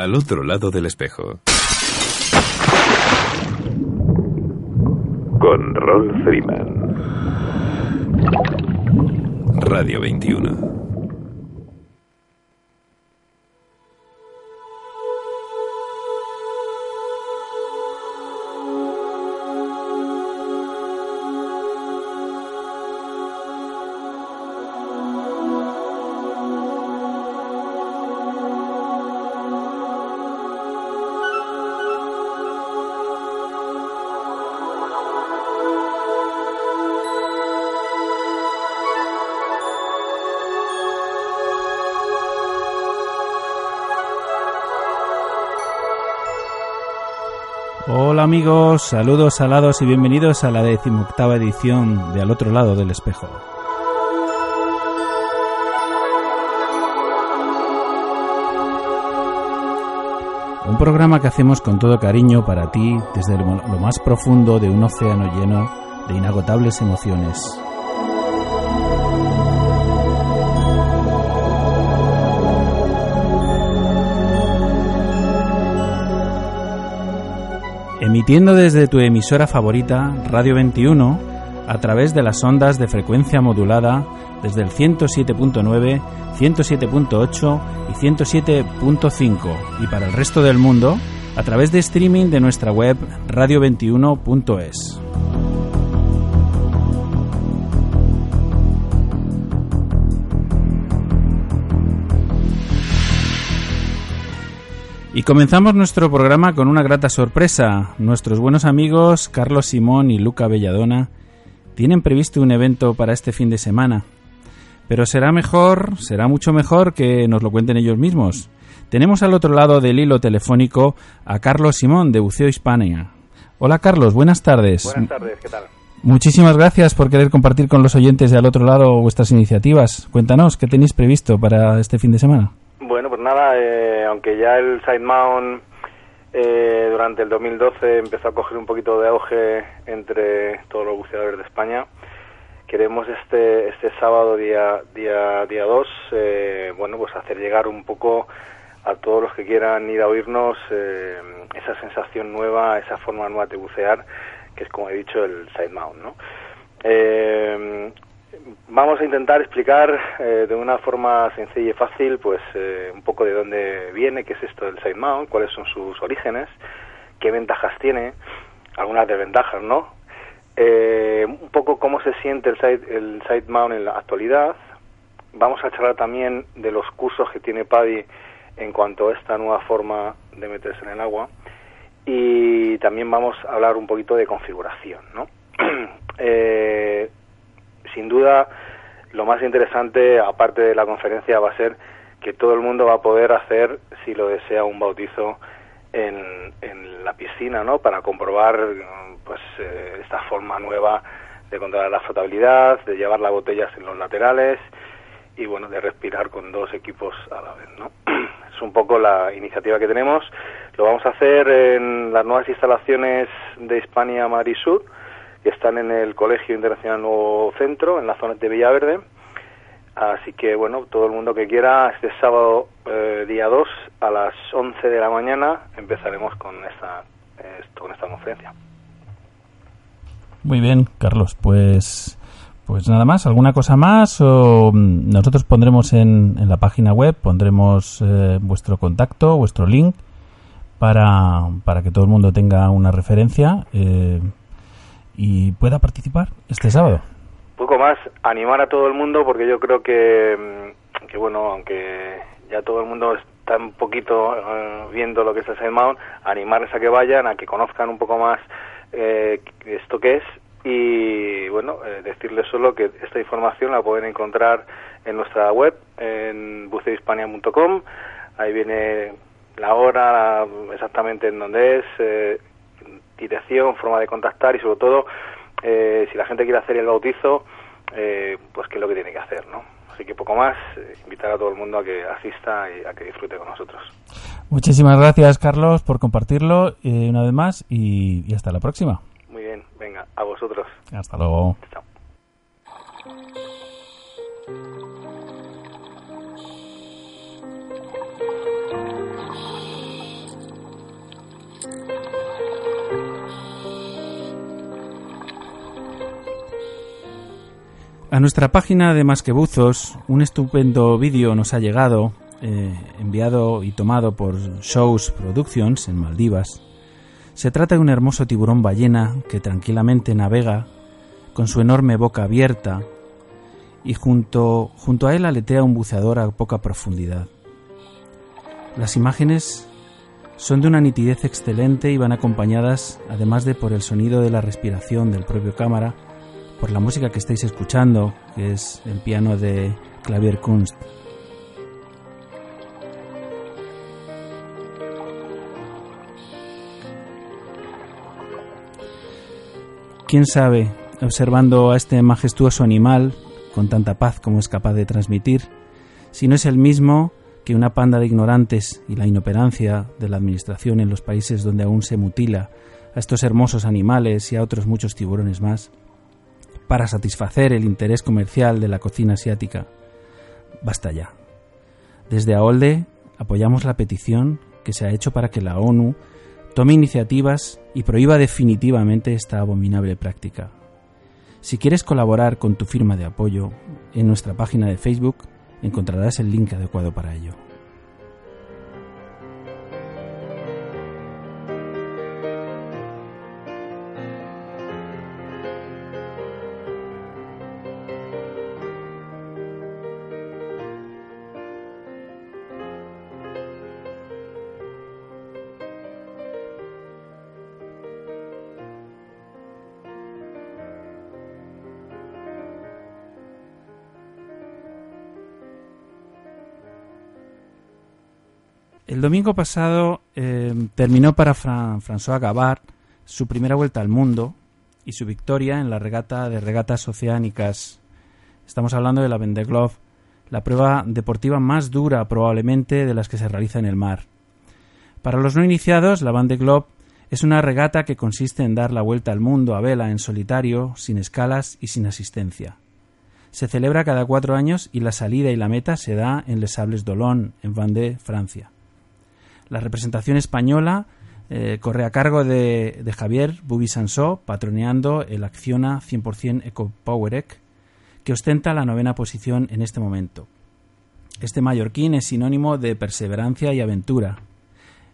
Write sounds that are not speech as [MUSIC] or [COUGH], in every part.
Al otro lado del espejo. Con Ron Freeman. Radio 21. Amigos, saludos alados y bienvenidos a la decimoctava edición de Al otro lado del espejo. Un programa que hacemos con todo cariño para ti desde lo más profundo de un océano lleno de inagotables emociones. Emitiendo desde tu emisora favorita, Radio 21, a través de las ondas de frecuencia modulada desde el 107.9, 107.8 y 107.5 y para el resto del mundo a través de streaming de nuestra web radio21.es. Y comenzamos nuestro programa con una grata sorpresa. Nuestros buenos amigos Carlos Simón y Luca Belladona tienen previsto un evento para este fin de semana. Pero será mejor, será mucho mejor que nos lo cuenten ellos mismos. Tenemos al otro lado del hilo telefónico a Carlos Simón de Buceo Hispania. Hola Carlos, buenas tardes. Buenas tardes, ¿qué tal? Muchísimas gracias por querer compartir con los oyentes de al otro lado vuestras iniciativas. Cuéntanos, ¿qué tenéis previsto para este fin de semana? Bueno, pues nada, eh, aunque ya el Side Mount eh, durante el 2012 empezó a coger un poquito de auge entre todos los buceadores de España, queremos este este sábado día día día 2 eh, bueno pues hacer llegar un poco a todos los que quieran ir a oírnos esa sensación nueva esa forma nueva de bucear que es como he dicho el side mount no vamos a intentar explicar eh, de una forma sencilla y fácil, pues eh, un poco de dónde viene, qué es esto del side mount, cuáles son sus orígenes, qué ventajas tiene, algunas desventajas, ¿no? Eh, un poco cómo se siente el side, el en la actualidad. Vamos a charlar también de los cursos que tiene PADI en cuanto a esta nueva forma de meterse en el agua. Y también vamos a hablar un poquito de configuración, ¿no? [CLEARS THROAT] eh, sin duda lo más interesante, aparte de la conferencia, va a ser que todo el mundo va a poder hacer, si lo desea, un bautizo en, en la piscina, ¿no? Para comprobar, pues, eh, esta forma nueva de controlar la flotabilidad, de llevar las botellas en los laterales y, bueno, de respirar con dos equipos a la vez, ¿no? [CLEARS THROAT] Es un poco la iniciativa que tenemos. Lo vamos a hacer en las nuevas instalaciones de Hispania Madrid Sur, están en el Colegio Internacional Nuevo Centro, en la zona de Villaverde. Así que, bueno, todo el mundo que quiera, este sábado eh, día 2 a las 11 de la mañana empezaremos con esta, con esta conferencia. Muy bien, Carlos, pues pues nada más, ¿alguna cosa más? O mm, nosotros pondremos en, en la página web, pondremos eh, vuestro contacto, vuestro link, para, para que todo el mundo tenga una referencia. Eh, y pueda participar este sábado. Poco más, animar a todo el mundo porque yo creo que, mm, que bueno, aunque ya todo el mundo está un poquito eh, viendo lo que es el Mount, animarles a que vayan, a que conozcan un poco más eh, esto que es y bueno, eh, decirles solo que esta información la pueden encontrar en nuestra web, en bucehispania.com, ahí viene la hora, exactamente en dónde es, eh, dirección, forma de contactar y sobre todo eh, si la gente quiere hacer el bautizo, eh, pues qué es lo que tiene que hacer, ¿no? Así que poco más, eh, invitar a todo el mundo a que asista y a que disfrute con nosotros. Muchísimas gracias, Carlos, por compartirlo una vez más y, y hasta la próxima. Muy bien, venga, a vosotros. Hasta luego. Chao. A nuestra página de Más que Buzos, un estupendo vídeo nos ha llegado, eh, enviado y tomado por Shows Productions en Maldivas. Se trata de un hermoso tiburón ballena que tranquilamente navega con su enorme boca abierta y junto, junto a él aletea un buceador a poca profundidad. Las imágenes son de una nitidez excelente y van acompañadas, además de por el sonido de la respiración del propio cámara, por la música que estáis escuchando, que es el piano de Clavier Kunst. ¿Quién sabe, observando a este majestuoso animal, con tanta paz como es capaz de transmitir, si no es el mismo que una panda de ignorantes y la inoperancia de la administración en los países donde aún se mutila a estos hermosos animales y a otros muchos tiburones más, para satisfacer el interés comercial de la cocina asiática. Basta ya. Desde AOLDE apoyamos la petición que se ha hecho para que la ONU tome iniciativas y prohíba definitivamente esta abominable práctica. Si quieres colaborar con tu firma de apoyo, en nuestra página de Facebook encontrarás el link adecuado para ello. El domingo pasado eh, terminó para François Gavard su primera vuelta al mundo y su victoria en la regata de regatas oceánicas. Estamos hablando de la Vendée Globe, la prueba deportiva más dura probablemente de las que se realiza en el mar. Para los no iniciados, la Vendée Globe es una regata que consiste en dar la vuelta al mundo a vela en solitario, sin escalas y sin asistencia. Se celebra cada cuatro años y la salida y la meta se da en Les Sables d'Olonne, en Vendée, Francia. La representación española eh, corre a cargo de, Javier Bubi Sansó, patroneando el Acciona 100% Eco Powerec, que ostenta la novena posición en este momento. Este mallorquín es sinónimo de perseverancia y aventura.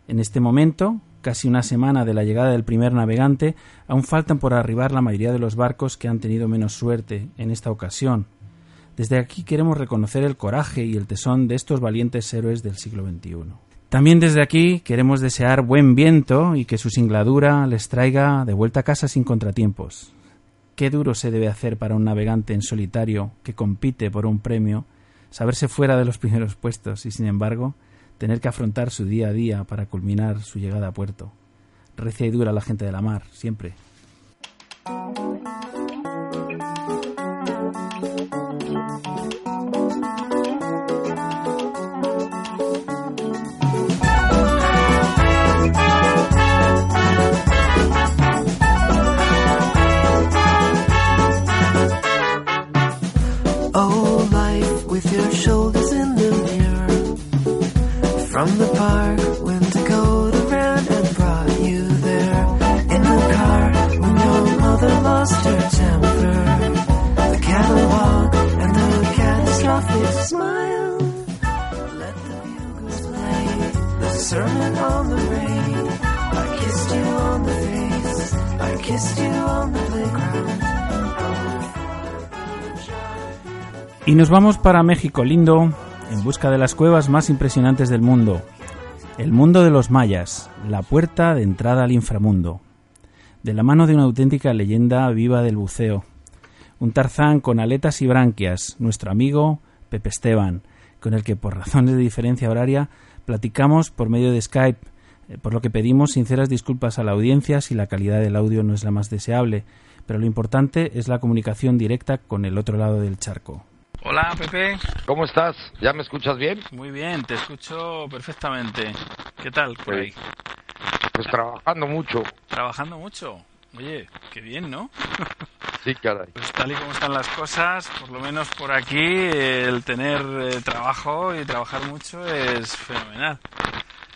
En este momento, casi una semana de la llegada del primer navegante, aún faltan por arribar la mayoría de los barcos que han tenido menos suerte en esta ocasión. Desde aquí queremos reconocer el coraje y el tesón de estos valientes héroes del siglo XXI. También desde aquí queremos desear buen viento y que su singladura les traiga de vuelta a casa sin contratiempos. Qué duro se debe hacer para un navegante en solitario que compite por un premio saberse fuera de los [LAUGHS] primeros puestos y, sin embargo, tener que afrontar su día a día para culminar su llegada a puerto. Recia y dura la gente de la mar, siempre. Y nos vamos para México lindo, en busca de las cuevas más impresionantes del mundo. El mundo de los mayas, la puerta de entrada al inframundo. De la mano de una auténtica leyenda viva del buceo. Un tarzán con aletas y branquias, nuestro amigo Pepe Esteban, con el que por razones de diferencia horaria platicamos por medio de Skype, eh, por lo que pedimos sinceras disculpas a la audiencia si la calidad del audio no es la más deseable, pero lo importante es la comunicación directa con el otro lado del charco. Hola, Pepe. ¿Cómo estás? ¿Ya me escuchas bien? Muy bien, te escucho perfectamente. ¿Qué tal por ahí? Pues trabajando mucho. ¿Trabajando mucho? Oye, qué bien, ¿no? [LAUGHS] Sí, caray. Pues tal y como están las cosas, por lo menos por aquí, el tener eh, trabajo y trabajar mucho es fenomenal.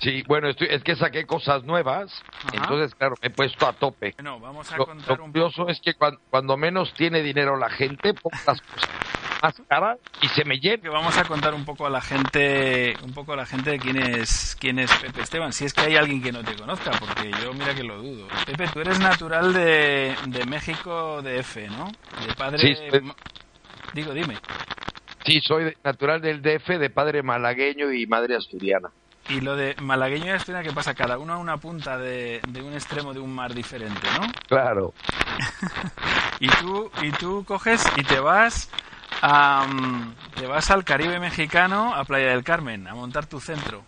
Sí, bueno, es que saqué cosas nuevas, entonces, claro, me he puesto a tope. Bueno, vamos a lo, contar lo curioso es que cuando, menos tiene dinero la gente, pocas cosas [LAUGHS] y se me llena. Que vamos a contar un poco a la gente, un poco a la gente de quién es, quién es Pepe Esteban, si es que hay alguien que no te conozca, porque yo mira que lo dudo. Pepe, tú eres natural de, de México DF, ¿no? De padre... Sí, soy- ma- Digo, dime. Sí, soy de- natural del DF, de padre malagueño y madre asturiana. Y lo de malagueño y asturiana, ¿qué pasa? Cada uno a una punta de, de un extremo de un mar diferente, ¿no? Claro. [LAUGHS] Y tú, y tú coges y te vas mm, te vas al Caribe mexicano, a Playa del Carmen, a montar tu centro.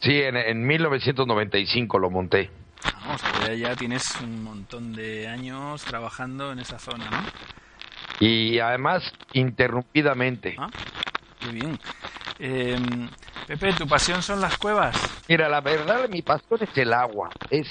Sí, en, en 1995 lo monté. Vamos, ya, ya tienes un montón de años trabajando en esa zona, ¿no? Y además, interrumpidamente. Ah, qué bien. Eh, Pepe, ¿tu pasión son las cuevas? Mira, la verdad, mi pasión es el agua. Es,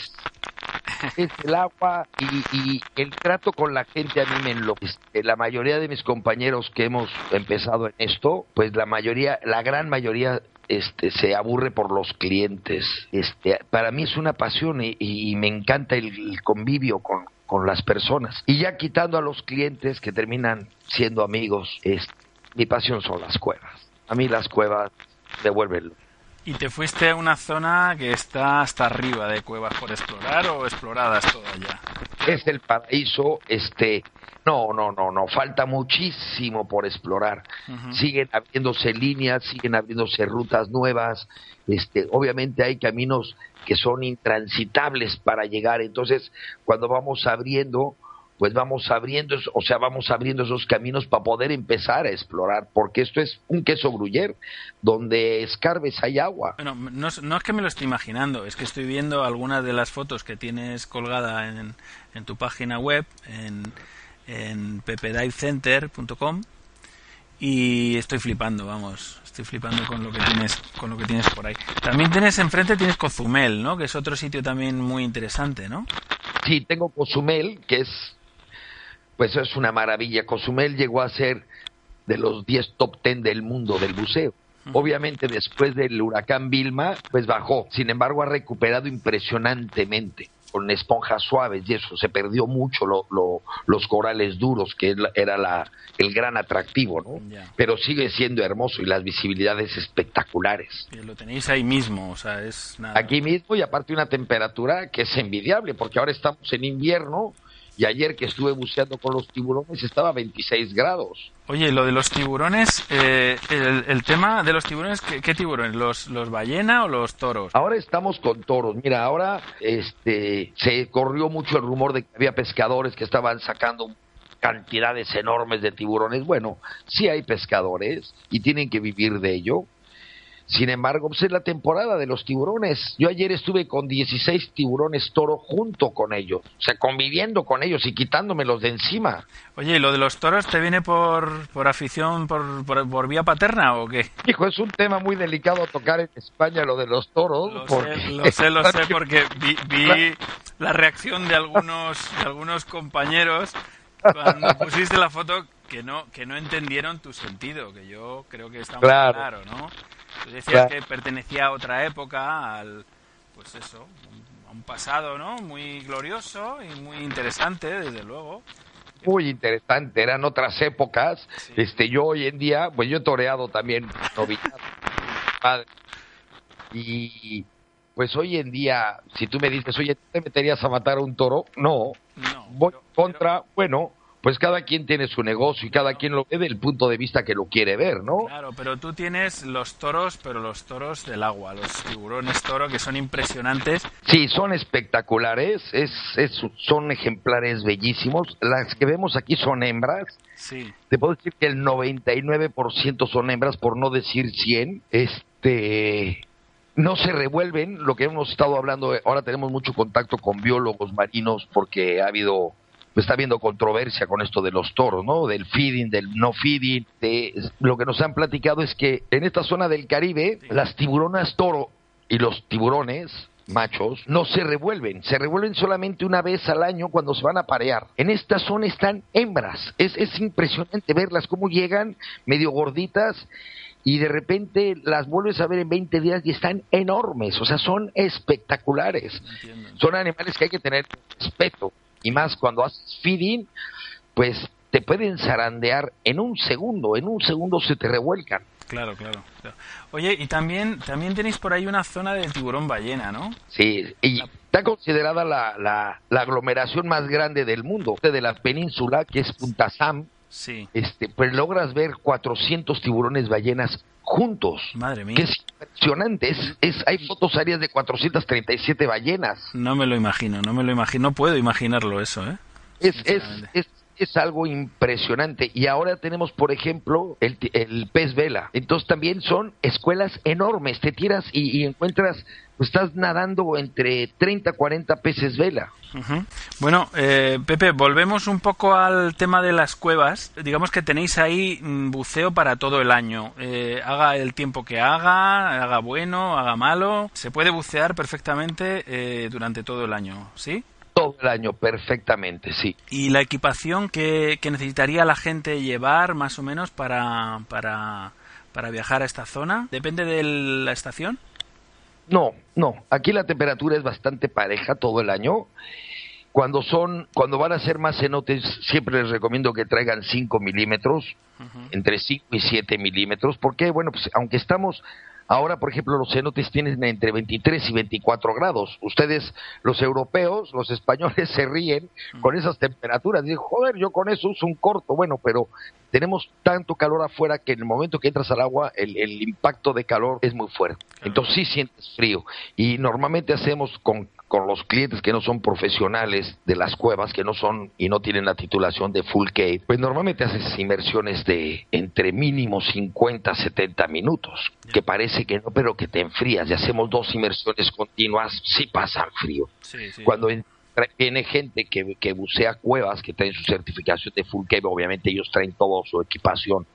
[LAUGHS] es el agua y, el trato con la gente a mí me enloquece. La mayoría de mis compañeros que hemos empezado en esto, pues la mayoría, la gran mayoría este, se aburre por los clientes. Este, para mí es una pasión y, me encanta el, convivio con, con las personas. Y ya quitando a los clientes que terminan siendo amigos, es, mi pasión son las cuevas. A mí las cuevas devuelven ¿Y te fuiste a una zona que está hasta arriba de cuevas por explorar o exploradas todas ya? es el paraíso, este, no, no, no, no, falta muchísimo por explorar. Siguen abriéndose líneas, siguen abriéndose rutas nuevas, este, obviamente hay caminos que son intransitables para llegar, entonces cuando vamos abriendo, pues vamos abriendo, o sea, vamos abriendo esos caminos para poder empezar a explorar, porque esto es un queso gruyer, donde escarbes hay agua. Bueno, no, es- no es que me lo esté imaginando, es que estoy viendo algunas de las fotos que tienes colgada en, en tu página web, en, en pepedivecenter.com y estoy flipando, vamos, estoy flipando con lo que tienes, con lo que tienes por ahí. También tienes enfrente tienes Cozumel, ¿no? Que es otro sitio también muy interesante, ¿no? Sí, tengo Cozumel, que es, pues es una maravilla. Cozumel llegó a ser de los 10 top 10 del mundo del buceo. Obviamente después del huracán Vilma, pues bajó. Sin embargo, ha recuperado impresionantemente con esponjas suaves y eso. Se perdió mucho lo- lo- los corales duros, que era la, el gran atractivo, ¿no? Ya. Pero sigue siendo hermoso y las visibilidades espectaculares. Que lo tenéis ahí mismo, o sea, es nada. Aquí mismo y aparte una temperatura que es envidiable porque ahora estamos en invierno y ayer que estuve buceando con los tiburones estaba a 26 grados. Oye, lo de los tiburones, eh, el, el tema de los tiburones, ¿qué, qué tiburones? ¿Los, ¿Los ballena o los toros? Ahora estamos con toros. Mira, ahora este se corrió mucho el rumor de que había pescadores que estaban sacando cantidades enormes de tiburones. Bueno, sí hay pescadores y tienen que vivir de ello. Sin embargo, pues es la temporada de los tiburones. Yo ayer estuve con 16 tiburones toro junto con ellos, o sea, conviviendo con ellos y quitándomelos de encima. Oye, ¿y lo de los toros te viene por, por afición, por, por, por vía paterna o qué? Hijo, es un tema muy delicado tocar en España lo de los toros. Lo porque- sé, lo sé, lo sé, [LAUGHS] porque vi, vi la reacción de algunos, de algunos compañeros cuando [LAUGHS] pusiste la foto que no, que no entendieron tu sentido, que yo creo que está muy Claro. claro, ¿no? Tú decías Claro. que pertenecía a otra época, al, pues eso, a un pasado, ¿no? Muy glorioso y muy interesante, desde luego. muy interesante, eran otras épocas. Sí. Este, yo hoy en día, pues yo he toreado también novilladas. Y pues hoy en día, si tú me dices, oye, ¿te meterías a matar a un toro? No, No, voy pero- contra, bueno, pues cada quien tiene su negocio y cada quien lo ve del punto de vista que lo quiere ver, ¿no? Claro, pero tú tienes los toros, pero los toros del agua, los tiburones toro que son impresionantes. Sí, son espectaculares, es, es- son ejemplares bellísimos. Las que vemos aquí son hembras. Sí, Te puedo decir que el 99% son hembras, por no decir 100. Este, no se revuelven, lo que hemos estado hablando, ahora tenemos mucho contacto con biólogos marinos porque ha habido, está habiendo controversia con esto de los toros, ¿no? Del feeding, del no feeding. De, lo que nos han platicado es que en esta zona del Caribe, las tiburonas toro y los tiburones machos no se revuelven, se revuelven solamente una vez al año cuando se van a parear. En esta zona están hembras, es, es impresionante verlas cómo llegan medio gorditas y de repente las vuelves a ver en 20 días y están enormes, o sea, son espectaculares. entiendo. Son animales que hay que tener respeto y más cuando haces feeding, pues te pueden zarandear en un segundo, en un segundo se te revuelcan. Claro, claro, Oye, y también, también tenéis por ahí una zona de tiburón ballena, ¿no? Sí, y está considerada la, la, la aglomeración más grande del mundo, de la península, que es Punta Sam. Sí. Este, pues logras ver 400 tiburones ballenas juntos. Madre mía. Que es impresionante. Es, es, hay fotos áreas de 437 ballenas. No me lo imagino, no me lo imagino. No puedo imaginarlo eso, ¿eh? Es, es, es, es algo impresionante. Y ahora tenemos, por ejemplo, el, el, pez vela. Entonces también son escuelas enormes. Te tiras y, y encuentras, pues estás nadando entre 30, 40 peces vela. Uh -huh. Bueno, eh, Pepe, volvemos un poco al tema de las cuevas. Digamos que tenéis ahí buceo para todo el año. Eh, haga el tiempo que haga, haga bueno, haga malo. Se puede bucear perfectamente eh, durante todo el año, ¿sí? todo el año perfectamente, sí. ¿Y la equipación que, que, necesitaría la gente llevar más o menos para, para, para viajar a esta zona? ¿Depende de la estación? No, no. Aquí la temperatura es bastante pareja todo el año. Cuando son, cuando van a ser más cenotes, siempre les recomiendo que traigan 5 milímetros, uh -huh. entre 5 y 7 milímetros, porque, bueno, pues aunque estamos Ahora, por ejemplo, los cenotes tienen entre 23 y 24 grados. Ustedes, los europeos, los españoles, [LAUGHS] se ríen con esas temperaturas. Dicen, joder, yo con eso uso un corto. Bueno, pero tenemos tanto calor afuera que en el momento que entras al agua, el, el impacto de calor es muy fuerte. Entonces sí sientes frío. Y normalmente hacemos con con los clientes que no son profesionales de las cuevas, que no son y no tienen la titulación de full cave, pues normalmente haces inmersiones de entre mínimo 50 70 minutos, que parece que no, pero que te enfrías. Y hacemos dos inmersiones continuas, sí pasan frío. Sí, sí. Cuando viene gente que, que bucea cuevas, que traen su certificación de full cave, obviamente ellos traen toda su equipación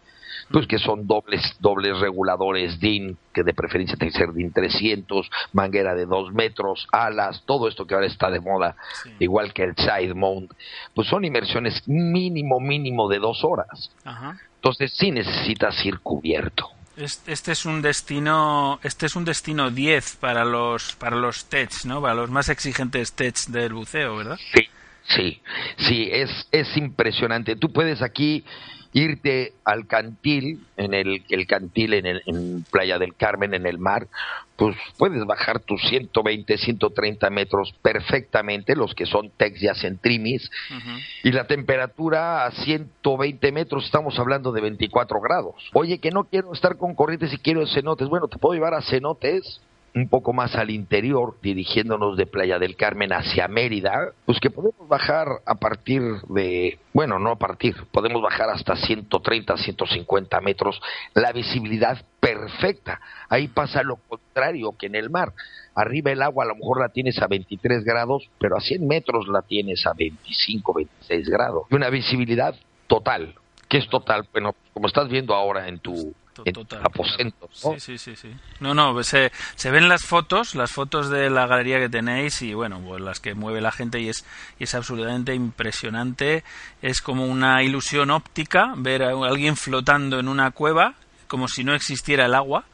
pues que son dobles dobles reguladores DIN, que de preferencia tiene que ser DIN 300, manguera de 2 metros, alas, todo esto que ahora está de moda, sí. igual que el side mount, pues son inmersiones mínimo, mínimo de dos horas. Ajá. Entonces sí necesitas ir cubierto. Este es un destino, este es un destino 10 para los para los TEDs, ¿no? Para los más exigentes TEDs del buceo, ¿verdad? Sí, sí, sí, es es impresionante. Tú puedes aquí irte al cantil, en el, el cantil en, el, en Playa del Carmen, en el mar, pues puedes bajar tus 120, 130 metros perfectamente, los que son tex y hacen trimis, uh -huh. y la temperatura a 120 metros, estamos hablando de 24 grados. Oye, que no quiero estar con corrientes y quiero cenotes, bueno, te puedo llevar a cenotes un poco más al interior, dirigiéndonos de Playa del Carmen hacia Mérida, pues que podemos bajar a partir de, bueno, no a partir, podemos bajar hasta 130, 150 metros, la visibilidad perfecta. Ahí pasa lo contrario que en el mar. Arriba el agua a lo mejor la tienes a 23 grados, pero a 100 metros la tienes a 25, 26 grados. Y una visibilidad total. ¿Qué es total? Bueno, como estás viendo ahora en tu Total, aposento. Claro. ¿no? Sí, sí, sí, sí. No, no, se, se ven las fotos, las fotos de la galería que tenéis y bueno, pues las que mueve la gente y es, y es absolutamente impresionante. Es como una ilusión óptica ver a alguien flotando en una cueva como si no existiera el agua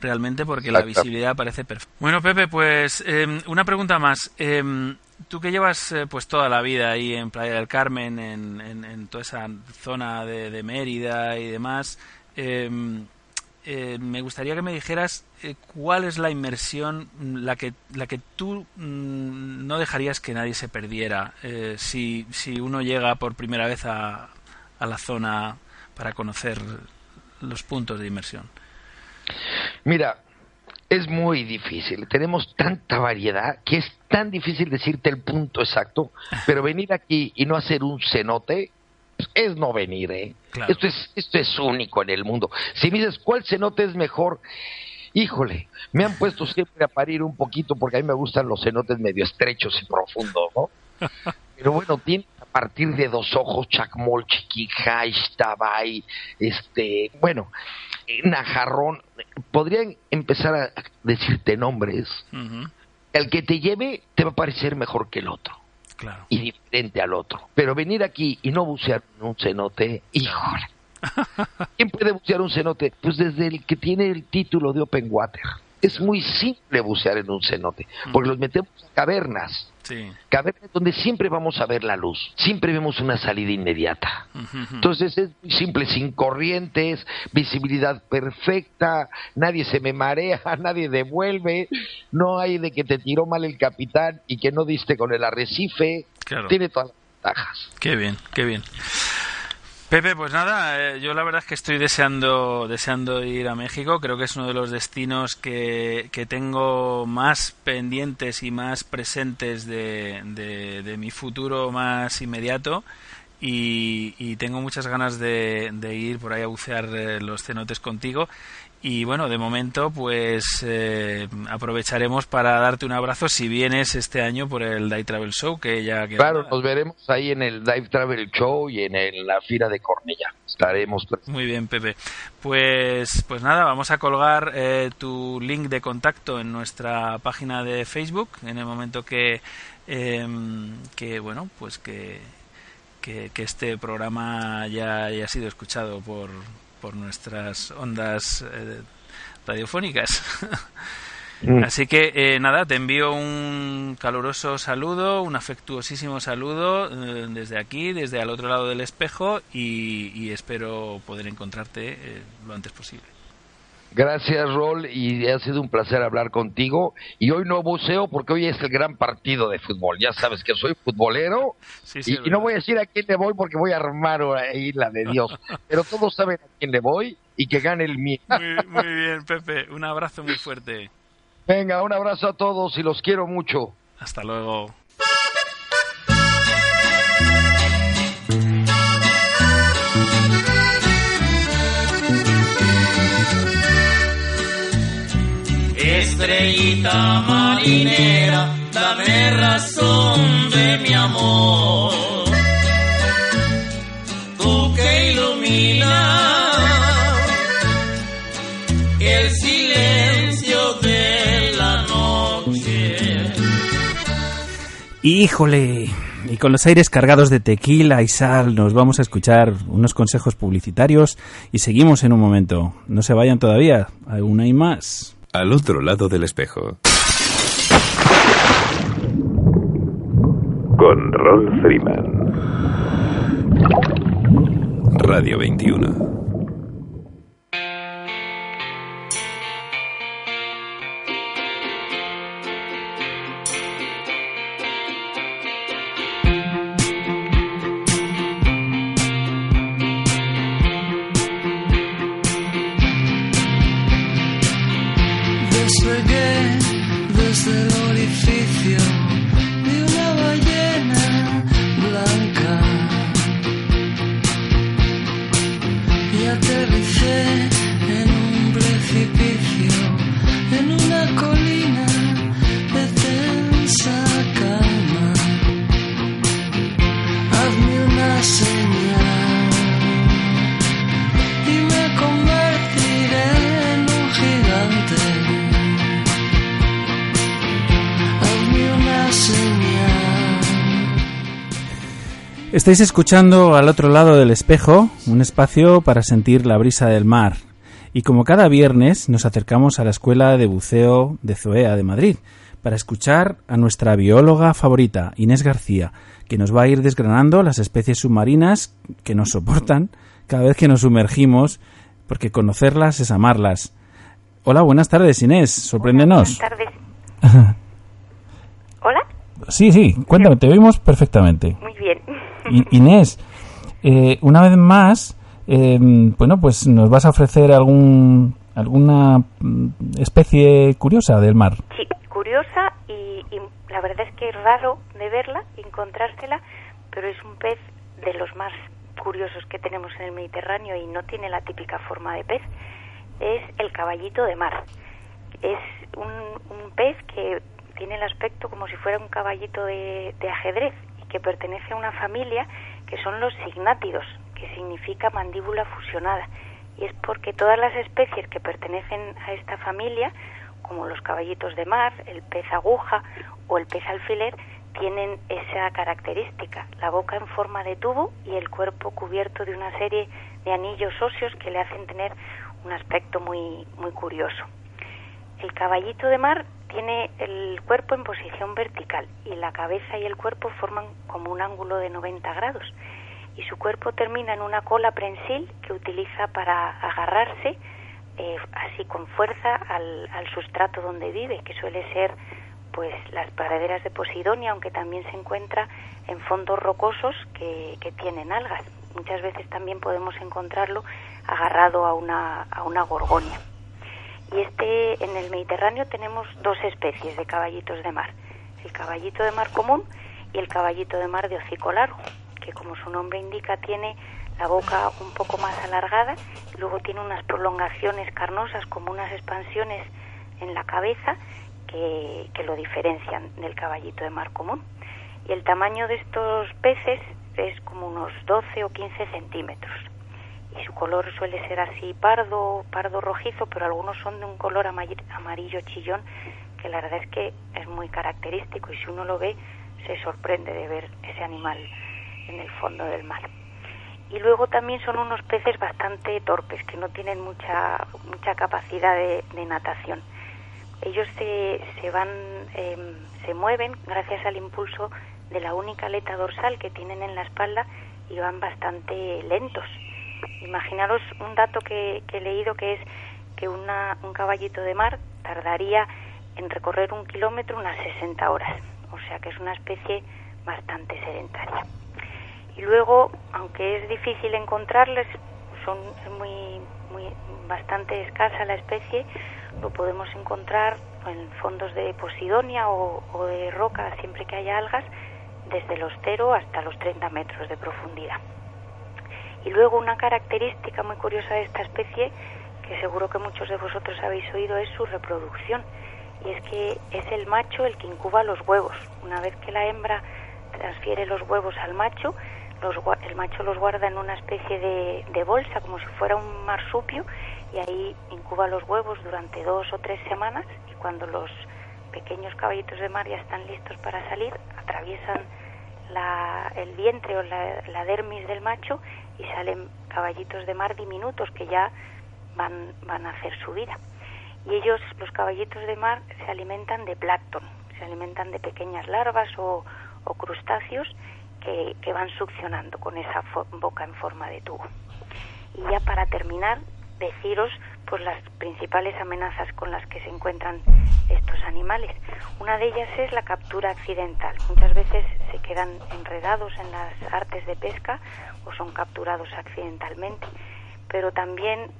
realmente porque Exacto. la visibilidad parece perfecta. Bueno, Pepe, pues eh, una pregunta más. Eh, tú que llevas eh, pues toda la vida ahí en Playa del Carmen, en, en, en toda esa zona de, de Mérida y demás, eh, eh, me gustaría que me dijeras eh, cuál es la inmersión la que la que tú mmm, no dejarías que nadie se perdiera eh, si, si uno llega por primera vez a, a la zona para conocer los puntos de inmersión. Mira, es muy difícil. Tenemos tanta variedad que es tan difícil decirte el punto exacto, pero venir aquí y no hacer un cenote es no venir, ¿eh? Claro. Esto, es, esto es único en el mundo. Si me dices, ¿cuál cenote es mejor? Híjole, me han puesto siempre a parir un poquito porque a mí me gustan los cenotes medio estrechos y profundos, ¿no? [LAUGHS] Pero bueno, tiene a partir de dos ojos, Chacmol, Chiquijay, Tabay, este, bueno, Najarrón. Podrían empezar a decirte nombres. Uh -huh. El que te lleve te va a parecer mejor que el otro claro. y diferente al otro. Pero venir aquí y no bucear un cenote, híjole. [LAUGHS] ¿Quién puede bucear un cenote? Pues desde el que tiene el título de Open Water. Es muy simple bucear en un cenote, porque los metemos a cavernas. Sí. Cavernas donde siempre vamos a ver la luz, siempre vemos una salida inmediata. Entonces es muy simple, sin corrientes, visibilidad perfecta, nadie se me marea, [LAUGHS] nadie devuelve, no hay de que te tiró mal el capitán y que no diste con el arrecife. Claro. Tiene todas las ventajas. Qué bien, qué bien. Pepe, pues nada, eh, yo la verdad es que estoy deseando, deseando ir a México. Creo que es uno de los destinos que, que tengo más pendientes y más presentes de, de, mi futuro más inmediato. Y, y tengo muchas ganas de, de ir por ahí a bucear eh, los cenotes contigo. Y bueno, de momento, pues eh, aprovecharemos para darte un abrazo si vienes este año por el Dive Travel Show, que ya queda Claro, nada. nos veremos ahí en el Dive Travel Show y en el- la Fira de Cornella. Estaremos presentes. Muy bien, Pepe. Pues, pues nada, vamos a colgar eh, tu link de contacto en nuestra página de Facebook en el momento que, em, que bueno, pues que, que, que este programa ya haya sido escuchado por, por nuestras ondas eh, radiofónicas. [LAUGHS] Mm. Así que eh, nada, te envío un caluroso saludo, un afectuosísimo saludo eh, desde aquí, desde al otro lado del espejo y, y espero poder encontrarte eh, lo antes posible. Gracias, Rol, y ha sido un placer hablar contigo. Y hoy no buceo porque hoy es el gran partido de fútbol. Ya sabes que soy futbolero Sí, sí, y, no voy a decir a quién le voy porque voy a armar ahí la de Dios. [LAUGHS] Pero todos saben a quién le voy y que gane el mío. Muy, muy bien, Pepe. Un abrazo muy fuerte. Venga, un abrazo a todos y los quiero mucho. Hasta luego. Estrellita marinera, dame razón de mi amor. Tú que ilumina el silencio de la noche. Híjole, y con los aires cargados de tequila y sal nos vamos a escuchar unos consejos publicitarios y seguimos en un momento. No se vayan todavía, aún hay más. Al otro lado del espejo. Con Ron Freeman. Radio 21. Estáis escuchando al otro lado del espejo, un espacio para sentir la brisa del mar. Y como cada viernes nos acercamos a la Escuela de Buceo de Zoea de Madrid para escuchar a nuestra bióloga favorita, Inés García, que nos va a ir desgranando las especies submarinas que nos soportan cada vez que nos sumergimos, porque conocerlas es amarlas. Hola, buenas tardes, Inés. Sorpréndenos. Buenas tardes. [LAUGHS] Hola, Sí, sí, cuéntame, te oímos perfectamente. muy Inés, eh, una vez más, eh, bueno, pues nos vas a ofrecer algún alguna mm, especie curiosa del mar. Sí, curiosa y, y la verdad es que es raro de verla, encontrársela, pero es un pez de los más curiosos que tenemos en el Mediterráneo y no tiene la típica forma de pez. Es el caballito de mar. Es un, un pez que tiene el aspecto como si fuera un caballito de, ajedrez que pertenece a una familia que son los signátidos, que significa mandíbula fusionada. Y es porque todas las especies que pertenecen a esta familia, como los caballitos de mar, el pez aguja o el pez alfiler, tienen esa característica, la boca en forma de tubo y el cuerpo cubierto de una serie de anillos óseos que le hacen tener un aspecto muy, muy curioso. El caballito de mar tiene el cuerpo en posición vertical y la cabeza y el cuerpo forman como un ángulo de 90 grados y su cuerpo termina en una cola prensil que utiliza para agarrarse eh, así con fuerza al, sustrato donde vive, que suele ser pues las praderas de Posidonia, aunque también se encuentra en fondos rocosos que, que tienen algas. Muchas veces también podemos encontrarlo agarrado a una, a una gorgonia. Y este, en el Mediterráneo tenemos dos especies de caballitos de mar, el caballito de mar común y el caballito de mar de hocico largo, que como su nombre indica tiene la boca un poco más alargada y luego tiene unas prolongaciones carnosas como unas expansiones en la cabeza que, que lo diferencian del caballito de mar común. Y el tamaño de estos peces es como unos 12 o 15 centímetros y su color suele ser así pardo, pardo rojizo, pero algunos son de un color amarillo chillón que la verdad es que es muy característico y si uno lo ve se sorprende de ver ese animal en el fondo del mar. Y luego también son unos peces bastante torpes, que no tienen mucha, mucha capacidad de, natación. Ellos se, se van, em, se mueven gracias al impulso de la única aleta dorsal que tienen en la espalda y van bastante lentos. Imaginaros un dato que, he leído que es que un caballito de mar tardaría en recorrer un kilómetro unas 60 horas, o sea que es una especie bastante sedentaria. Y luego, aunque es difícil encontrarles, son muy bastante escasa la especie, lo podemos encontrar en fondos de posidonia o, o de roca siempre que haya algas, desde los 0 hasta los 30 metros de profundidad. Y luego una característica muy curiosa de esta especie, que seguro que muchos de vosotros habéis oído, es su reproducción. Y es que es el macho el que incuba los huevos. Una vez que la hembra transfiere los huevos al macho, el macho los guarda en una especie de, de bolsa, como si fuera un marsupio, y ahí incuba los huevos durante dos o tres semanas. Y cuando los pequeños caballitos de mar ya están listos para salir, atraviesan la- el vientre o la, dermis del macho y salen caballitos de mar diminutos que ya van, van a hacer su vida. Y ellos, los caballitos de mar, se alimentan de plancton, se alimentan de pequeñas larvas o, crustáceos que, que van succionando con esa boca en forma de tubo. Y ya para terminar, deciros pues las principales amenazas con las que se encuentran estos animales. Una de ellas es la captura accidental. Muchas veces se quedan enredados en las artes de pesca o son capturados accidentalmente. Pero también,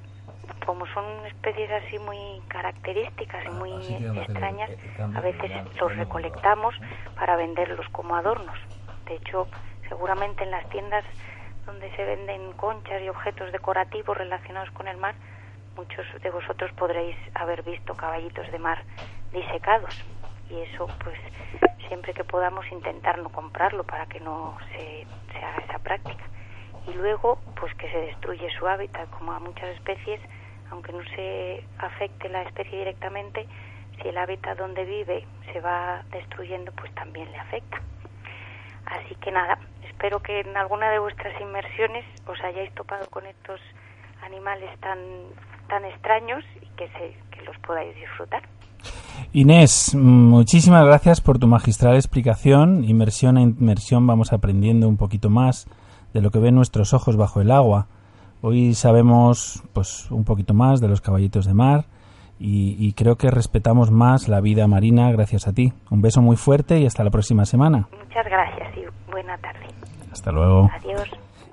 como son especies así muy características y muy extrañas, a veces los recolectamos para venderlos como adornos. De hecho, seguramente en las tiendas donde se venden conchas y objetos decorativos relacionados con el mar, muchos de vosotros podréis haber visto caballitos de mar disecados. Y eso pues siempre que podamos intentar no comprarlo para que no se, se haga esa práctica. Y luego pues que se destruye su hábitat como a muchas especies aunque no se afecte la especie directamente si el hábitat donde vive se va destruyendo pues también le afecta así que nada espero que en alguna de vuestras inmersiones os hayáis topado con estos animales tan tan extraños y que se que los podáis disfrutar Inés, muchísimas gracias por tu magistral explicación. Inmersión a inmersión vamos aprendiendo un poquito más de lo que ven nuestros ojos bajo el agua. Hoy sabemos pues un poquito más de los caballitos de mar y, y creo que respetamos más la vida marina gracias a ti. Un beso muy fuerte y hasta la próxima semana. muchas gracias y buena tarde Hasta luego. adiós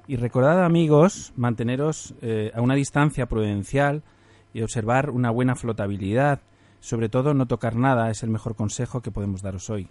Y recordad, amigos, manteneros eh, a una distancia prudencial y observar una buena flotabilidad. Sobre todo, no tocar nada es el mejor consejo que podemos daros hoy.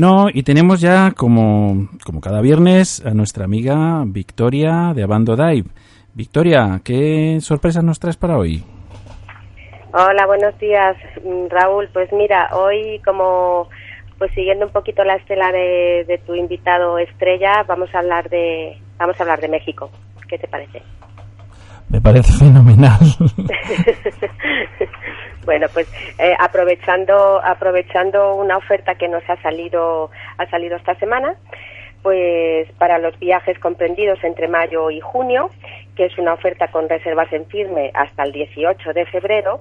Bueno, y tenemos ya, como, como cada viernes, a nuestra amiga Victoria de Abando Dive. Victoria, ¿qué sorpresas nos traes para hoy? Hola, buenos días, mm, Raúl. Pues mira, hoy como pues siguiendo un poquito la estela de, de tu invitado estrella, vamos a hablar de vamos a hablar de México. ¿Qué te parece? Me parece fenomenal. [LAUGHS] Bueno, pues eh, aprovechando aprovechando una oferta que nos ha salido ha salido esta semana, pues para los viajes comprendidos entre mayo y junio, que es una oferta con reservas en firme hasta el 18 de febrero,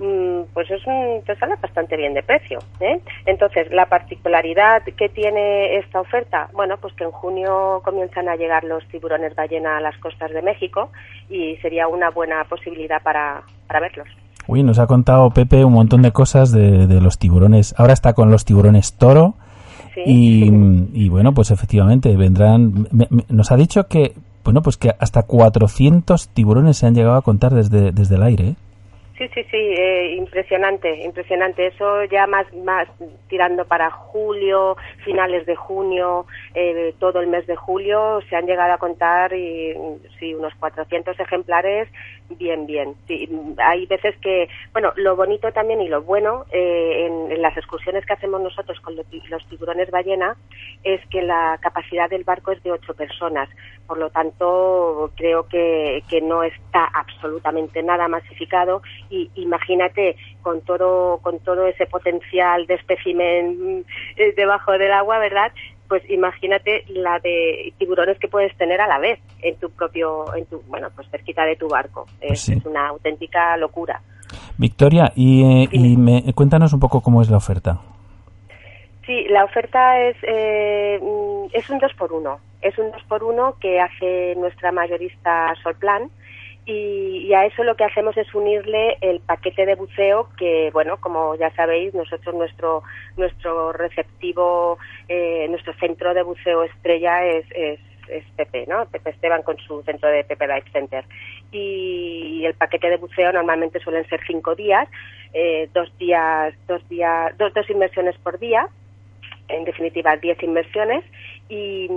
mm, pues es un, te sale bastante bien de precio. ¿eh? Entonces, la particularidad que tiene esta oferta, bueno, pues que en junio comienzan a llegar los tiburones ballena a las costas de México y sería una buena posibilidad para, para verlos. Uy, nos ha contado Pepe un montón de cosas de, de los tiburones. Ahora está con los tiburones toro. Sí. Y, y bueno, pues efectivamente vendrán. me- me- nos ha dicho que, bueno, pues que hasta 400 tiburones se han llegado a contar desde, desde el aire. ¿eh? Sí, sí, sí, eh, impresionante, impresionante. Eso ya más, más tirando para julio, finales de junio, eh, todo el mes de julio, se han llegado a contar y, sí, unos 400 ejemplares, bien, bien. Hay veces que, bueno, lo bonito también y lo bueno eh, en, las excursiones que hacemos nosotros con los tiburones ballena es que la capacidad del barco es de ocho personas. Por lo tanto, creo que, que no está absolutamente nada masificado y imagínate con todo con todo ese potencial de espécimen eh, debajo del agua, ¿verdad? Pues imagínate la de tiburones que puedes tener a la vez en tu propio en tu bueno, pues cerquita de tu barco. Es, Pues sí. es una auténtica locura. Victoria, y, eh, y me, cuéntanos un poco cómo es la oferta. Sí, la oferta es eh, mm, es un 2 por 1 Es un 2 por 1 que hace nuestra mayorista Solplan y, y a eso lo que hacemos es unirle el paquete de buceo que, bueno, como ya sabéis, nosotros nuestro nuestro receptivo, eh, nuestro centro de buceo estrella es, es es Pepe, ¿no? Pepe Esteban con su centro de Pepe Dive Center. Y, el paquete de buceo normalmente suelen ser cinco días, eh, dos días, dos días, dos, dos inmersiones por día, en definitiva 10 inmersiones y,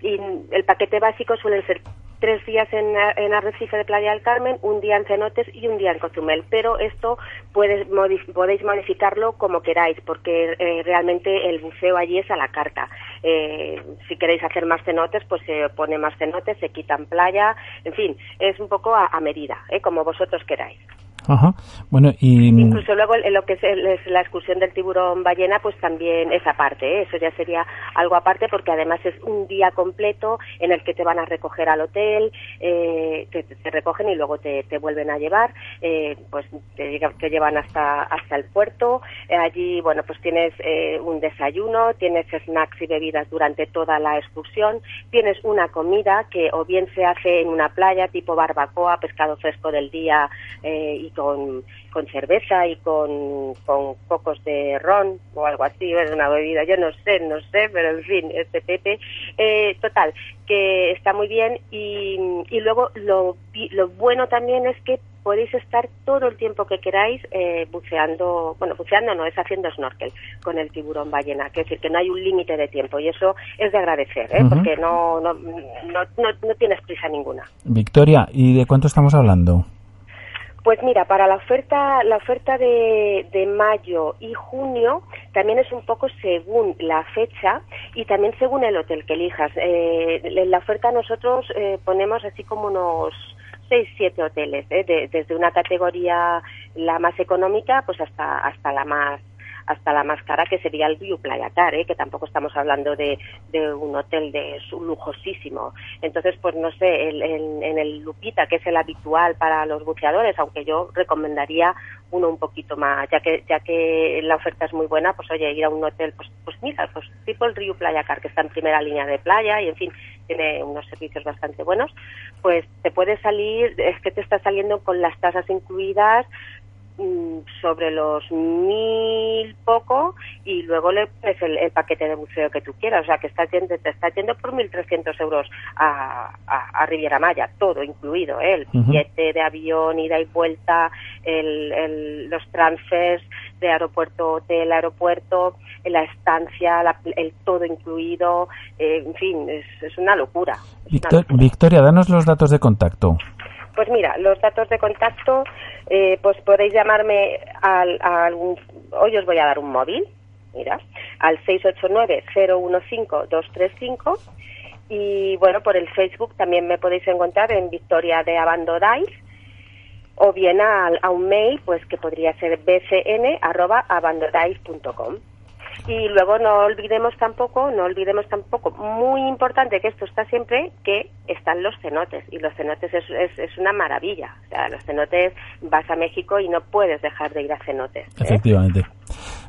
y el paquete básico suelen ser tres días en, Arrecife de Playa del Carmen, un día en Cenotes y un día en Cozumel. Pero esto puedes modif- podéis modificarlo como queráis, porque eh, realmente el buceo allí es a la carta. Eh, si queréis hacer más cenotes, pues se pone más cenotes, se quitan playa, en fin, es un poco a, a medida, ¿eh? como vosotros queráis. Ajá. Bueno, y Incluso luego en lo que es, la excursión del tiburón ballena, pues también es aparte, ¿eh? eso ya sería algo aparte porque además es un día completo en el que te van a recoger al hotel, eh, te, recogen y luego te, vuelven a llevar, eh, pues te, te llevan hasta, hasta el puerto, Eh, allí, bueno, pues tienes eh, un desayuno, tienes snacks y bebidas durante toda la excursión, tienes una comida que o bien se hace en una playa tipo barbacoa, pescado fresco del día eh, y con, con cerveza y con, con cocos de ron o algo así, es una bebida, yo no sé, no sé, pero en fin, este Pepe. Eh, total, que está muy bien y, y luego lo, lo bueno también es que podéis estar todo el tiempo que queráis eh, buceando, bueno, buceando no, es haciendo snorkel con el tiburón ballena, que es decir, que no hay un límite de tiempo y eso es de agradecer, ¿eh? Porque no, no, no, no, no tienes prisa ninguna. Victoria, ¿y de cuánto estamos hablando? Pues mira, para la oferta, la oferta de, de mayo y junio también es un poco según la fecha y también según el hotel que elijas. Eh, en la oferta nosotros eh, ponemos así como unos seis, siete hoteles, ¿eh? de- desde una categoría la más económica pues hasta hasta la más hasta la más cara que sería el View Playa Car, ¿eh? que tampoco estamos hablando de, de un hotel de su lujosísimo. Entonces, pues no sé, el- el- en el Lupita, que es el habitual para los buceadores, aunque yo recomendaría uno un poquito más, ya que ya que la oferta es muy buena, pues oye, ir a un hotel, pues pues mira, pues tipo el Río Playa Car, que está en primera línea de playa y en fin, tiene unos servicios bastante buenos, pues te puede salir, es que te está saliendo con las tasas incluidas sobre los mil poco y luego le pones el, el paquete de buceo que tú quieras, o sea que yendo, te estás yendo por 1.300 euros a, a, a Riviera Maya, todo incluido, ¿eh? el billete de avión, ida y vuelta, el, el- los transfers, de aeropuerto, hotel, aeropuerto, la estancia, la- el todo incluido, eh, en fin, es, es una locura. es una Victor- locura. Victoria, danos los datos de contacto. Pues mira, los datos de contacto, eh, pues podéis llamarme al, a hoy os voy a dar un móvil, mira, al 689-015-235 y bueno, por el Facebook también me podéis encontrar en Victoria de Abando Dice o bien al- a, un mail pues que podría ser bcn@abandodice.com. Y luego no olvidemos tampoco, no olvidemos tampoco, muy importante que esto está siempre, que están los cenotes. Y los cenotes es, es, es una maravilla. O sea, los cenotes, vas a México y no puedes dejar de ir a cenotes. ¿eh? Efectivamente.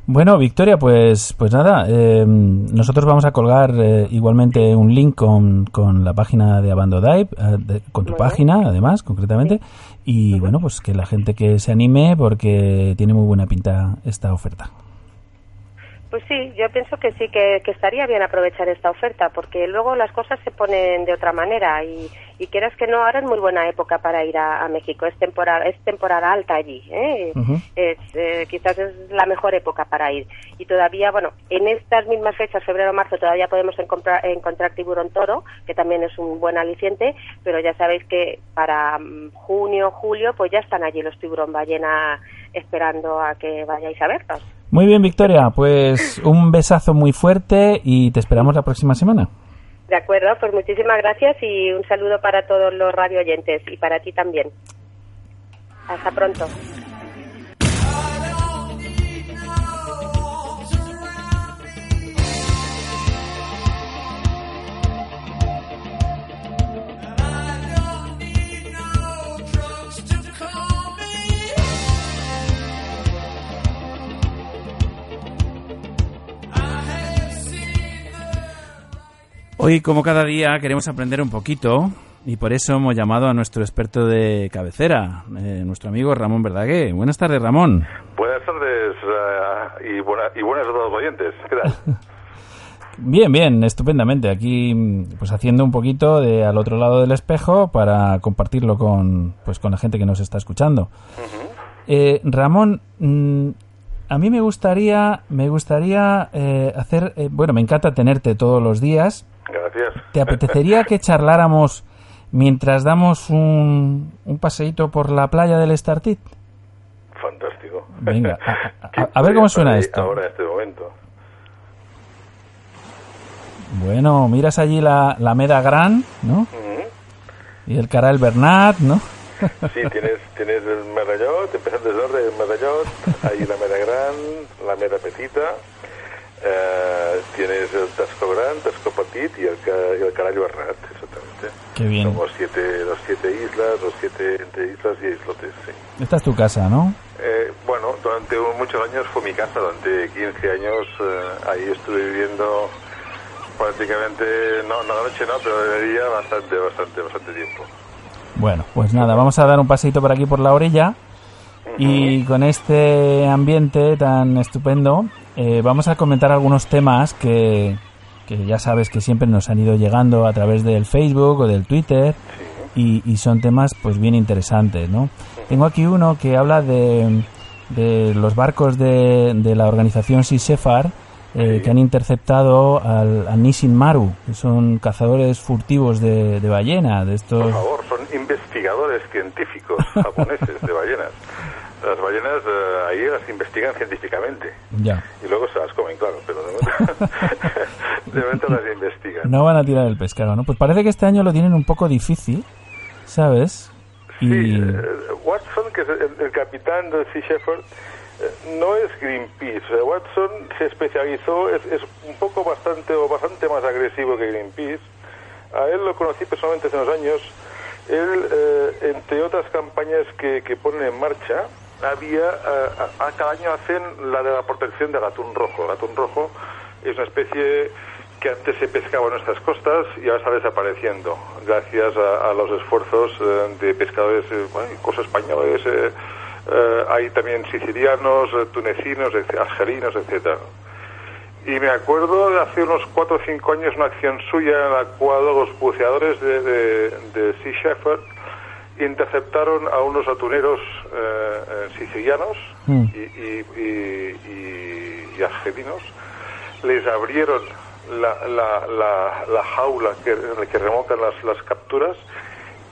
Bueno, Victoria, pues, pues nada, eh, nosotros vamos a colgar eh, igualmente un link con, con la página de Abando Dive, eh, de- con tu Muy bien. página, además, concretamente, y bueno, pues que la gente que se anime porque tiene muy buena pinta esta oferta. Pues sí, yo pienso que sí, que, que estaría bien aprovechar esta oferta, porque luego las cosas se ponen de otra manera y, y quieras que no, ahora es muy buena época para ir a, a México, es temporada, es temporada alta allí, ¿eh? Es, eh, quizás es la mejor época para ir. Y todavía, bueno, en estas mismas fechas, febrero-marzo, todavía podemos encontrar, encontrar tiburón toro, que también es un buen aliciente, pero ya sabéis que para mm, junio, julio, pues ya están allí los tiburón ballena esperando a que vayáis a verlos. Muy bien, Victoria, pues un besazo muy fuerte y te esperamos la próxima semana. De acuerdo, pues muchísimas gracias y un saludo para todos los radio oyentes y para ti también. Hasta pronto. Hoy, como cada día, queremos aprender un poquito y por eso hemos llamado a nuestro experto de cabecera, eh, nuestro amigo Ramón Verdaguer. Buenas tardes, Ramón. Buenas tardes eh, y, buena- y buenas a todos los oyentes. ¿Qué tal? [LAUGHS] Bien, bien, estupendamente. Aquí, mm, pues haciendo un poquito de al otro lado del espejo para compartirlo con, pues, con la gente que nos está escuchando. Eh, Ramón, mm, a mí me gustaría, me gustaría eh, hacer, eh, bueno, me encanta tenerte todos los días. Gracias. ¿Te apetecería que charláramos mientras damos un, un paseíto por la playa del Estartit? Fantástico. Venga, [LAUGHS] a- a- ¿Qué a- a ver cómo suena esto. Ahora en este momento. Bueno, miras allí la, la Meda Gran, ¿no? Ujú. Y el Caral Bernat, ¿no? [LAUGHS] Sí, tienes, tienes el medallot, empezando desde el medallot, ahí la mera gran, la mera petita, eh, tienes el tasco gran, tasco petit y el, y el carallo exactamente. Qué bien. Somos siete, los siete islas, los siete entre islas y islotes, sí. Esta es tu casa, ¿no? Eh, bueno, durante muchos años fue mi casa, durante 15 años eh, ahí estuve viviendo prácticamente, no, no la noche no, pero de día bastante, bastante, bastante tiempo. Bueno, pues nada, vamos a dar un paseito por aquí por la orilla y con este ambiente tan estupendo eh, vamos a comentar algunos temas que, que ya sabes que siempre nos han ido llegando a través del Facebook o del Twitter y, y son temas pues bien interesantes, ¿no? Tengo aquí uno que habla de, de los barcos de, de la organización Sea Shepherd eh, que han interceptado al, al Nishin Maru, que son cazadores furtivos de, de ballena, de estos... Por favor, son investigadores científicos japoneses de ballenas. [LAUGHS] Las ballenas eh, ahí las investigan científicamente Ya. y luego se las comen, claro, pero de momento, [LAUGHS] de momento las investigan. No van a tirar el pescado, ¿no? Pues parece que este año lo tienen un poco difícil, ¿sabes? Y Sí, eh, Watson, que es el, el capitán del Sea Shepherd, eh, no es Greenpeace. O sea, Watson se especializó, es, es un poco bastante o bastante más agresivo que Greenpeace. A él lo conocí personalmente hace unos años. Él, eh, entre otras campañas que, que ponen en marcha, había, eh, cada año hacen la de la protección del atún rojo. El atún rojo es una especie que antes se pescaba en nuestras costas y ahora está desapareciendo gracias a, los esfuerzos eh, de pescadores, eh, bueno, incluso españoles, eh, eh, hay también sicilianos, tunecinos, argelinos, etcétera. Y me acuerdo de hace unos cuatro o cinco años una acción suya en la cual los buceadores de, de Sea Shepherd interceptaron a unos atuneros eh, eh, sicilianos Mm. y, y, y- y- y argelinos, les abrieron la, la, la, la jaula que, en la que remocan las, las capturas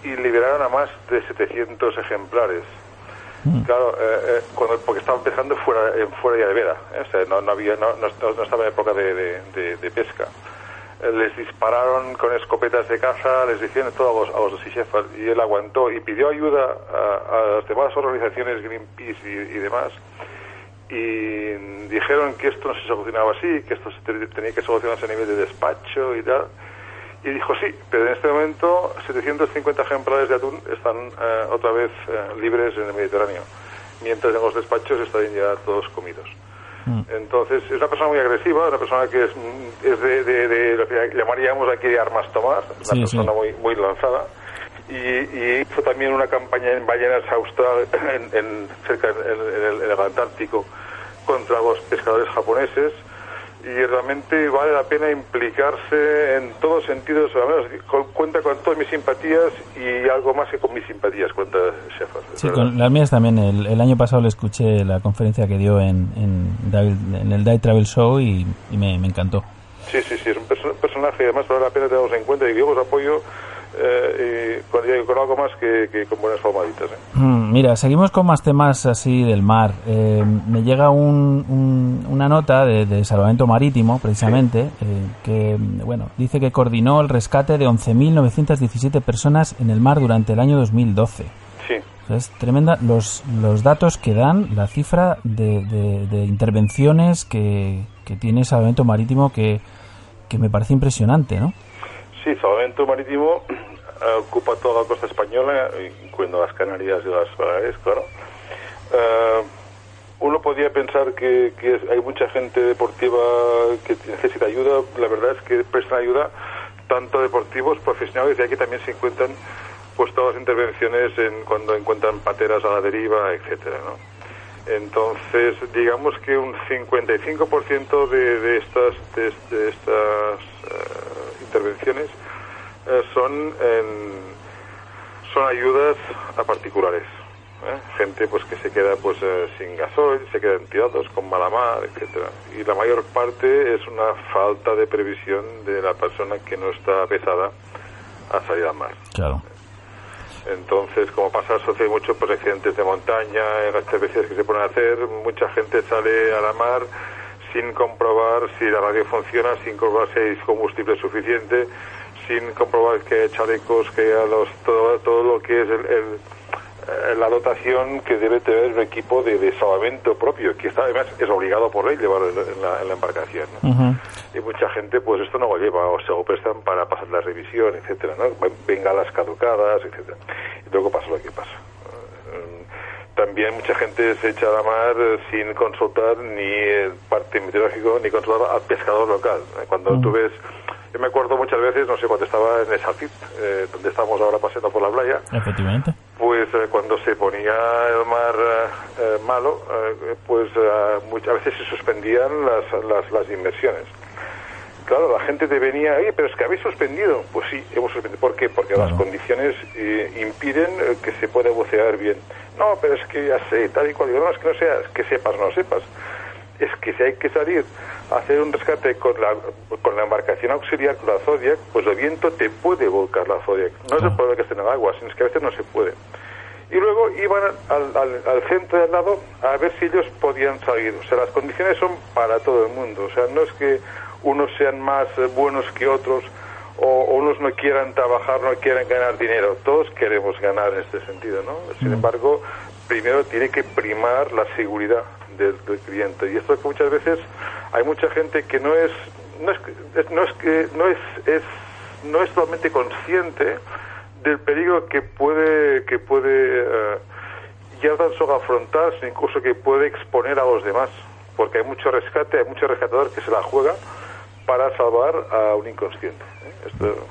y liberaron a más de 700 ejemplares. Claro, eh, eh, cuando, porque estaban pescando fuera, en fuera ya de vera, ¿eh? o sea, no, no, había, no, no, no estaba en época de, de, de- de pesca. Les dispararon con escopetas de caza, les hicieron todo a los, a los de y él aguantó y pidió ayuda a, las demás organizaciones, Greenpeace y, demás, y dijeron que esto no se solucionaba así, que esto se te- tenía que solucionarse a nivel de despacho y tal. Y dijo sí, pero en este momento 750 ejemplares de atún están eh, otra vez eh, libres en el Mediterráneo, mientras en los despachos están ya todos comidos. Entonces, es una persona muy agresiva, una persona que es, mm, es de, de- de lo que llamaríamos aquí de armas tomar, una Sí, persona sí. muy, muy lanzada. Y, y hizo también una campaña en ballenas austral, en, en- cerca en, el, en el Antártico, contra los pescadores japoneses. Y realmente vale la pena implicarse en todos sentidos, al menos cu- cuenta con todas mis simpatías y algo más que con mis simpatías, cuenta es Sí, con las mías también. El, el año pasado le escuché la conferencia que dio en, en, en el Die Travel Show y, y me, me encantó. Sí, sí, sí, es un perso- personaje, además vale la pena tenerlos en cuenta y yo os apoyo eh, y con, y con algo más que, que con buenas formaditas. ¿eh? Mm, Mira, seguimos con más temas así del mar. Eh, me llega un- un- una nota de, de Salvamento Marítimo, precisamente, eh, que bueno dice que coordinó el rescate de 11.917 personas en el mar durante el año 2012. Sí, es tremenda los, los datos que dan, la cifra de, de- de intervenciones que, que tiene Salvamento Marítimo que, que me parece impresionante, ¿no? Sí, Salvamento Marítimo eh, ocupa toda la costa española, incluyendo las Canarias y las Baleares, claro. Eh, uno podría pensar que, que hay mucha gente deportiva que necesita ayuda. La verdad es que prestan ayuda tanto deportivos, profesionales, y aquí también se encuentran pues todas las intervenciones en cuando encuentran pateras a la deriva, etcétera, ¿no? Entonces, digamos que un 55% de, de estas de, de estas eh, intervenciones eh, son en- son ayudas a particulares. ¿eh? Gente pues que se queda pues eh, sin gasoil, se quedan tirados con mala mar, etcétera. Y la mayor parte es una falta de previsión de la persona que no está pesada a salir al mar. Claro. Entonces, como pasa, sucede mucho por accidentes de montaña, en las veces que se ponen a hacer, mucha gente sale a la mar sin comprobar si la radio funciona, sin comprobar si hay combustible suficiente, sin comprobar que hay chalecos, que haya los, todo, todo lo que es el, el- eh, la dotación que debe tener un equipo de, de salvamento propio, que está, además es obligado por ley llevarlo en la, en embarcación. Y mucha gente, pues esto no lo lleva, o se lo prestan para pasar la revisión, etcétera, ¿no? Bengalas caducadas, etcétera. Y luego pasa lo que pasa. Eh, También mucha gente se echa a la mar eh, sin consultar ni el parte meteorológico ni consultar al pescador local. Eh, Cuando tú ves, yo me acuerdo muchas veces, no sé, cuando estaba en Esafit, eh, donde estamos ahora paseando por la playa, Efectivamente. pues eh, cuando se ponía el mar eh, eh, malo, eh, pues eh, muchas veces se suspendían las, las, las inversiones. Claro, la gente te venía, oye, pero es que habéis suspendido. Pues sí, hemos suspendido. ¿Por qué? Porque Claro. las condiciones eh, impiden eh, que se pueda bucear bien. No, pero es que ya sé, tal y cual. No, es que no seas, que sepas o no sepas. Es que si hay que salir a hacer un rescate con la, con la embarcación auxiliar, con la Zodiac, pues el viento te puede volcar la Zodiac. No es el problema que esté en el agua, sino es que a veces no se puede. Y luego iban al, al, al centro de al lado a ver si ellos podían salir. O sea, las condiciones son para todo el mundo. O sea, no es que unos sean más eh, buenos que otros o, unos no quieran trabajar, no quieran ganar dinero. Todos queremos ganar en este sentido, ¿no? Sin embargo, primero tiene que primar la seguridad del, del cliente. Y esto que muchas veces hay mucha gente que no es no es es- no es que no es, es no es totalmente consciente del peligro que puede que puede eh, ya tan solo afrontar, incluso que puede exponer a los demás, porque hay mucho rescate, hay mucho rescatador que se la juega para salvar a un inconsciente. ¿eh? Esto,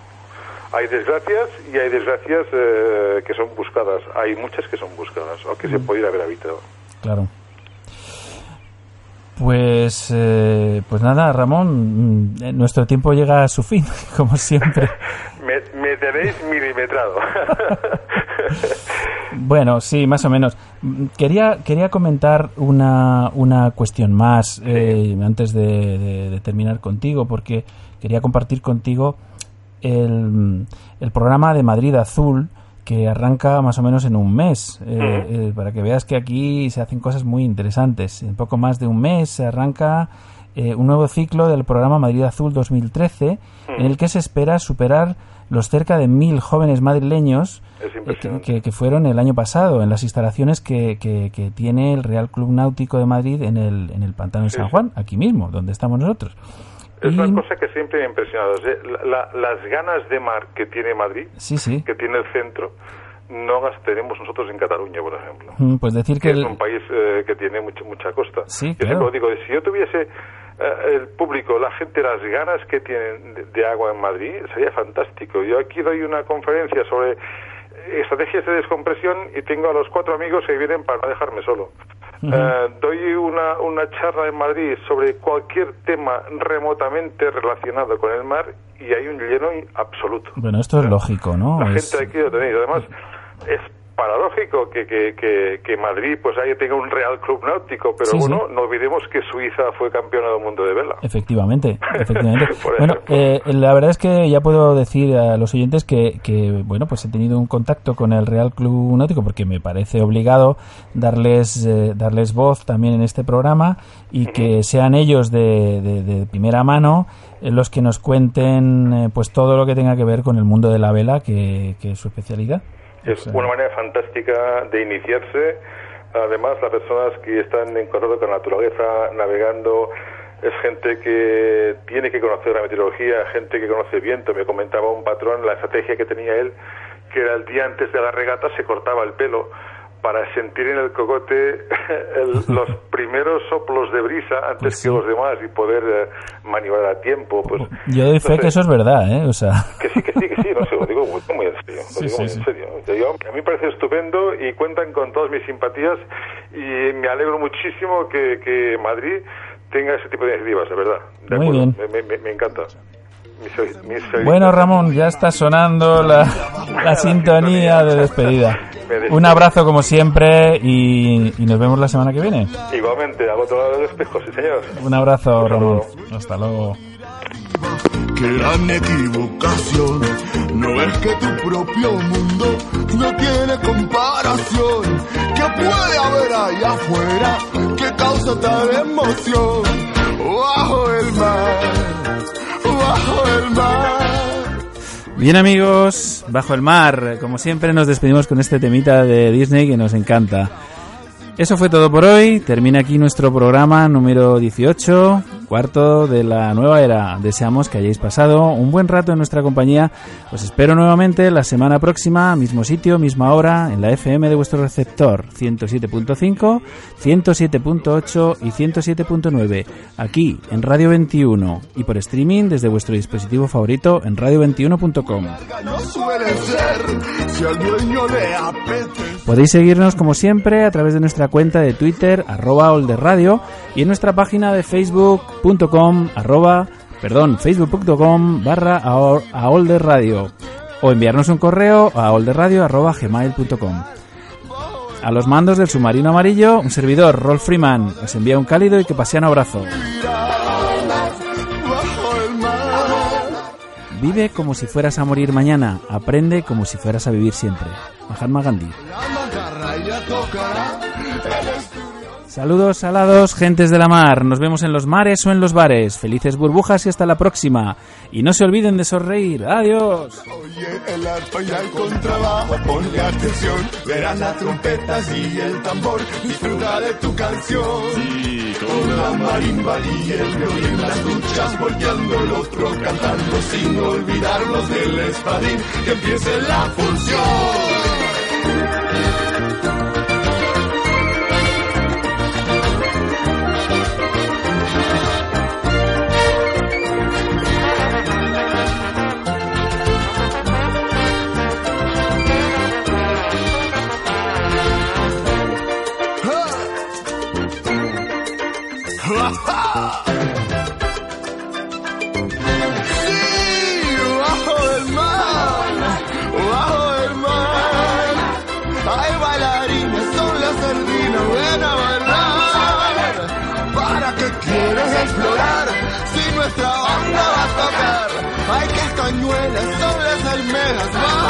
hay desgracias y hay desgracias eh, que son buscadas. Hay muchas que son buscadas, o que se pudiera haber evitado. Claro. Pues, eh, pues nada, Ramón, mm, eh, nuestro tiempo llega a su fin, [LAUGHS] como siempre. [LAUGHS] Me, me tenéis milimetrado. [LAUGHS] [LAUGHS] Bueno, sí, más o menos. Quería, quería comentar una, una cuestión más eh, antes de, de- de terminar contigo, porque quería compartir contigo el, el programa de Madrid Azul que arranca más o menos en un mes, eh, eh, para que veas que aquí se hacen cosas muy interesantes. En poco más de un mes se arranca eh, un nuevo ciclo del programa Madrid Azul 2013, en el que se espera superar los cerca de mil jóvenes madrileños Es que, impresionante. que- que fueron el año pasado en las instalaciones que, que- que tiene el Real Club Náutico de Madrid en el, en el Pantano de Sí, San sí. Juan, aquí mismo, donde estamos nosotros. Es Y- una cosa que siempre me ha impresionado. La- la- las ganas de mar que tiene Madrid, Sí, sí. que tiene el centro, no las tenemos nosotros en Cataluña, por ejemplo. Mm, Pues decir que que es el- un país eh, que tiene mucha, mucha costa. Sí, yo claro. digo, si yo tuviese eh, el público, la gente, las ganas que tienen de, de agua en Madrid, sería fantástico. Yo aquí doy una conferencia sobre estrategias de descompresión y tengo a los cuatro amigos que vienen para no dejarme solo. Eh, doy una, una charla en Madrid sobre cualquier tema remotamente relacionado con el mar y hay un lleno absoluto. Bueno, esto es lógico, ¿no? La Es- gente aquí lo tenéis. Además, es paradójico que, que, que, que Madrid pues ahí tenga un Real Club Náutico, pero Sí, sí. bueno, no olvidemos que Suiza fue campeona del mundo de vela. Efectivamente, [LAUGHS] efectivamente. Bueno, eh, la verdad es que ya puedo decir a los oyentes que, que, bueno, pues he tenido un contacto con el Real Club Náutico porque me parece obligado darles eh, darles voz también en este programa y que sean ellos de, de- de primera mano eh, los que nos cuenten eh, pues todo lo que tenga que ver con el mundo de la vela, que, que es su especialidad. Es una manera fantástica de iniciarse. Además, las personas que están en contacto con la naturaleza, navegando, es gente que tiene que conocer la meteorología, gente que conoce viento. Me comentaba un patrón la estrategia que tenía él, que era el día antes de la regata se cortaba el pelo para sentir en el cocote [LAUGHS] el- [LAUGHS] los primeros soplos de brisa antes Pues sí. que los demás y poder eh, maniobrar a tiempo. Pues, Yo doy fe que eso es verdad, ¿eh? O sea, Que sí, que sí, que sí, no sé, lo digo muy, en serio, lo Sí, digo sí, muy sí. en serio. Yo- a mí me parece estupendo y cuentan con todas mis simpatías y me alegro muchísimo que, que Madrid tenga ese tipo de iniciativas, de verdad. De Muy acuerdo, bien. Me, me- me encanta. Bueno, Ramón, ya está sonando la, [LAUGHS] la sintonía de despedida. Un abrazo como siempre y, y nos vemos la semana que viene. Igualmente, al otro lado del espejo, sí señor. Un abrazo, Ramón. Hasta luego. Qué gran equivocación. No es que tu propio mundo no tiene comparación. ¿Qué puede haber ahí afuera que causa tal emoción? Bajo el mar, bajo el mar. Bien amigos, bajo el mar, como siempre nos despedimos con este temita de Disney que nos encanta. Eso fue todo por hoy, termina aquí nuestro programa número 18, cuarto de la nueva era. Deseamos que hayáis pasado un buen rato en nuestra compañía. Os espero nuevamente la semana próxima, mismo sitio, misma hora, en la FM de vuestro receptor, 107.5, 107.8 y 107.9, aquí en Radio 21 y por streaming desde vuestro dispositivo favorito en radio21.com. No suele ser si al dueño le apetece. Podéis seguirnos como siempre a través de nuestra cuenta de Twitter, arroba olderradio, y en nuestra página de facebook.com, arroba, perdón, facebook.com barra aol- aolderradio, o enviarnos un correo a olderradio arroba gmail.com. A los mandos del submarino amarillo, un servidor, Rolf Freeman, os envía un cálido y que paseano abrazo. Vive como si fueras a morir mañana, aprende como si fueras a vivir siempre. Mahatma Gandhi. Saludos salados, gentes de la mar. Nos vemos en los mares o en los bares. Felices burbujas y hasta la próxima. Y no se olviden de sonreír. Adiós. Oye, el arpa y el contrabajo, ponle atención. Verán las trompetas y el tambor. Disfruta de tu canción. Sí, con la marimba y el violín, las duchas volteando, el otro cantando, sin olvidarnos del espadín. Que empiece la función. Castañuelas son las almejas bajo